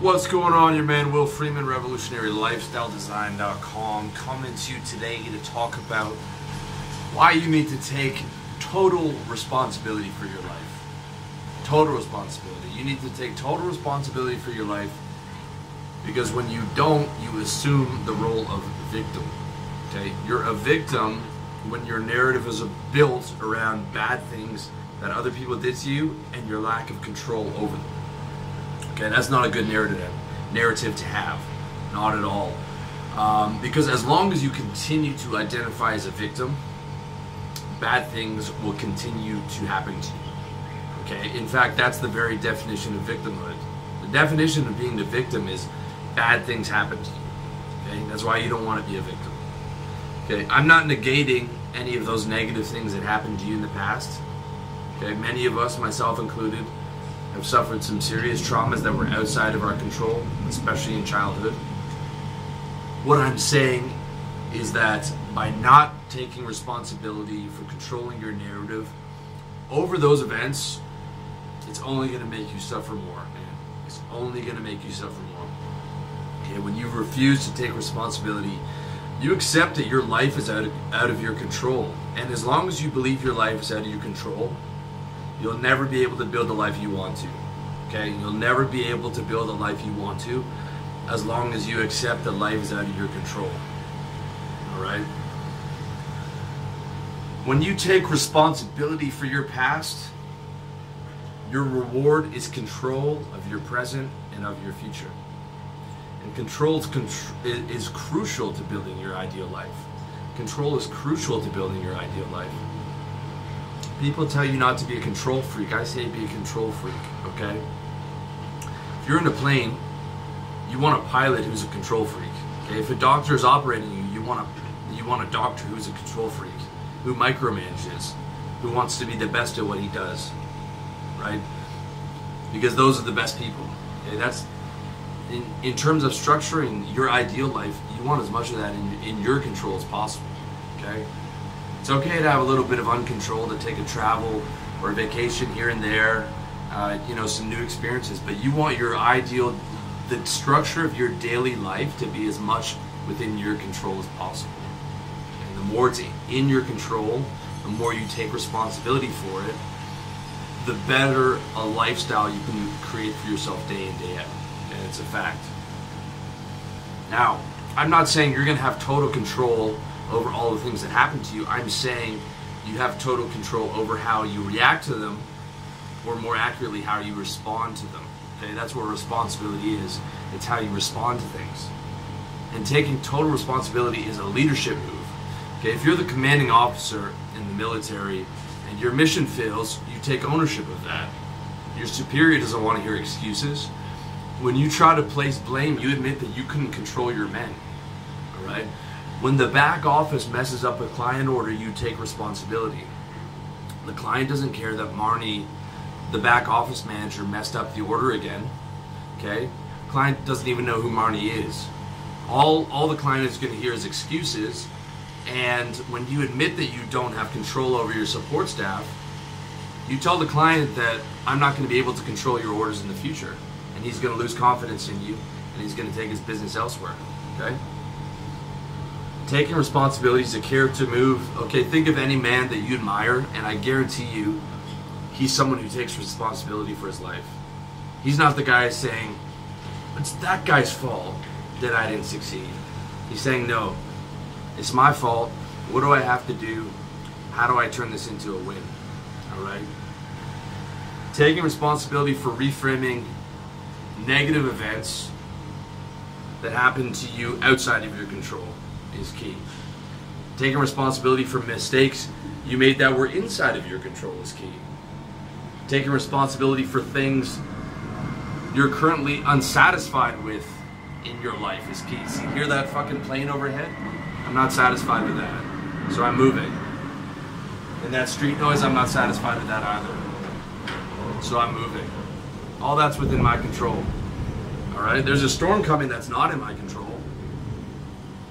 What's going on? Your man Will Freeman, RevolutionaryLifestyleDesign.com, coming to you today to talk about why you need to take total responsibility for your life. Total responsibility. You need to take total responsibility for your life because when you don't, you assume the role of victim. Okay? You're a victim when your narrative is built around bad things that other people did to you and your lack of control over them. Okay, that's not a good narrative narrative to have, not at all. Um, because as long as you continue to identify as a victim, bad things will continue to happen to you. Okay, in fact, that's the very definition of victimhood. The definition of being the victim is bad things happen to you. Okay, that's why you don't want to be a victim. Okay, I'm not negating any of those negative things that happened to you in the past. Okay, many of us, myself included, have suffered some serious traumas that were outside of our control, especially in childhood. What I'm saying is that by not taking responsibility for controlling your narrative over those events, it's only going to make you suffer more, man. It's only going to make you suffer more. Okay, when you refuse to take responsibility, you accept that your life is out of, out of your control. And as long as you believe your life is out of your control, You'll never be able to build the life you want to. Okay? You'll never be able to build the life you want to as long as you accept that life is out of your control. All right? When you take responsibility for your past, your reward is control of your present and of your future. And control is crucial to building your ideal life. Control is crucial to building your ideal life. People tell you not to be a control freak. I say be a control freak, okay? If you're in a plane, you want a pilot who's a control freak. Okay? If a doctor is operating you, you want a you want a doctor who's a control freak, who micromanages, who wants to be the best at what he does. Right? Because those are the best people. Okay, that's in, in terms of structuring your ideal life, you want as much of that in, in your control as possible. Okay? It's okay to have a little bit of uncontrol, to take a travel or a vacation here and there, uh, you know, some new experiences. But you want your ideal, the structure of your daily life to be as much within your control as possible. And the more it's in your control, the more you take responsibility for it, the better a lifestyle you can create for yourself day in, day out. And it's a fact. Now, I'm not saying you're going to have total control over all the things that happen to you. I'm saying you have total control over how you react to them, or more accurately, how you respond to them. Okay, that's what responsibility is. It's how you respond to things. And taking total responsibility is a leadership move. Okay, if you're the commanding officer in the military and your mission fails, you take ownership of that. Your superior doesn't want to hear excuses. When you try to place blame, you admit that you couldn't control your men. All right? When the back office messes up a client order, you take responsibility. The client doesn't care that Marnie, the back office manager, messed up the order again. Okay? Client doesn't even know who Marnie is. All all the client is going to hear is excuses. And when you admit that you don't have control over your support staff, you tell the client that I'm not going to be able to control your orders in the future. And he's going to lose confidence in you and he's going to take his business elsewhere. Okay? Taking responsibility is a character move. Okay, think of any man that you admire, and I guarantee you, he's someone who takes responsibility for his life. He's not the guy saying, it's that guy's fault that I didn't succeed. He's saying, no, it's my fault. What do I have to do? How do I turn this into a win? All right? Taking responsibility for reframing negative events that happen to you outside of your control is key. Taking responsibility for mistakes you made that were inside of your control is key. Taking responsibility for things you're currently unsatisfied with in your life is key. See, hear that fucking plane overhead? I'm not satisfied with that. So I'm moving. And that street noise, I'm not satisfied with that either. So I'm moving. All that's within my control. All right? There's a storm coming that's not in my control.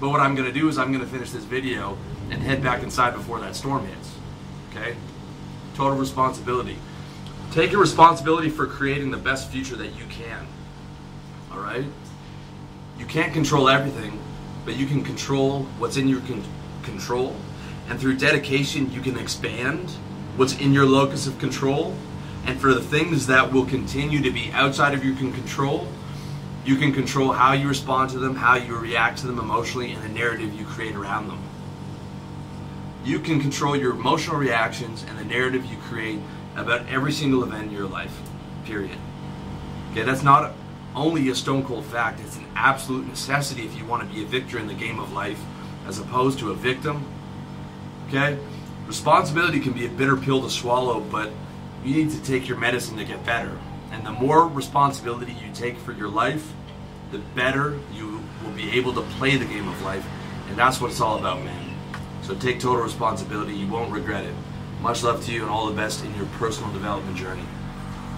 But what I'm going to do is I'm going to finish this video and head back inside before that storm hits. Okay? Total responsibility. Take your responsibility for creating the best future that you can. All right? You can't control everything, but you can control what's in your con- control. And through dedication, you can expand what's in your locus of control. And for the things that will continue to be outside of your control, you can control how you respond to them, how you react to them emotionally, and the narrative you create around them. You can control your emotional reactions and the narrative you create about every single event in your life. Period. Okay, that's not only a stone cold fact, it's an absolute necessity if you want to be a victor in the game of life as opposed to a victim. Okay? Responsibility can be a bitter pill to swallow, but you need to take your medicine to get better. And the more responsibility you take for your life, the better you will be able to play the game of life. And that's what it's all about, man. So take total responsibility. You won't regret it. Much love to you and all the best in your personal development journey.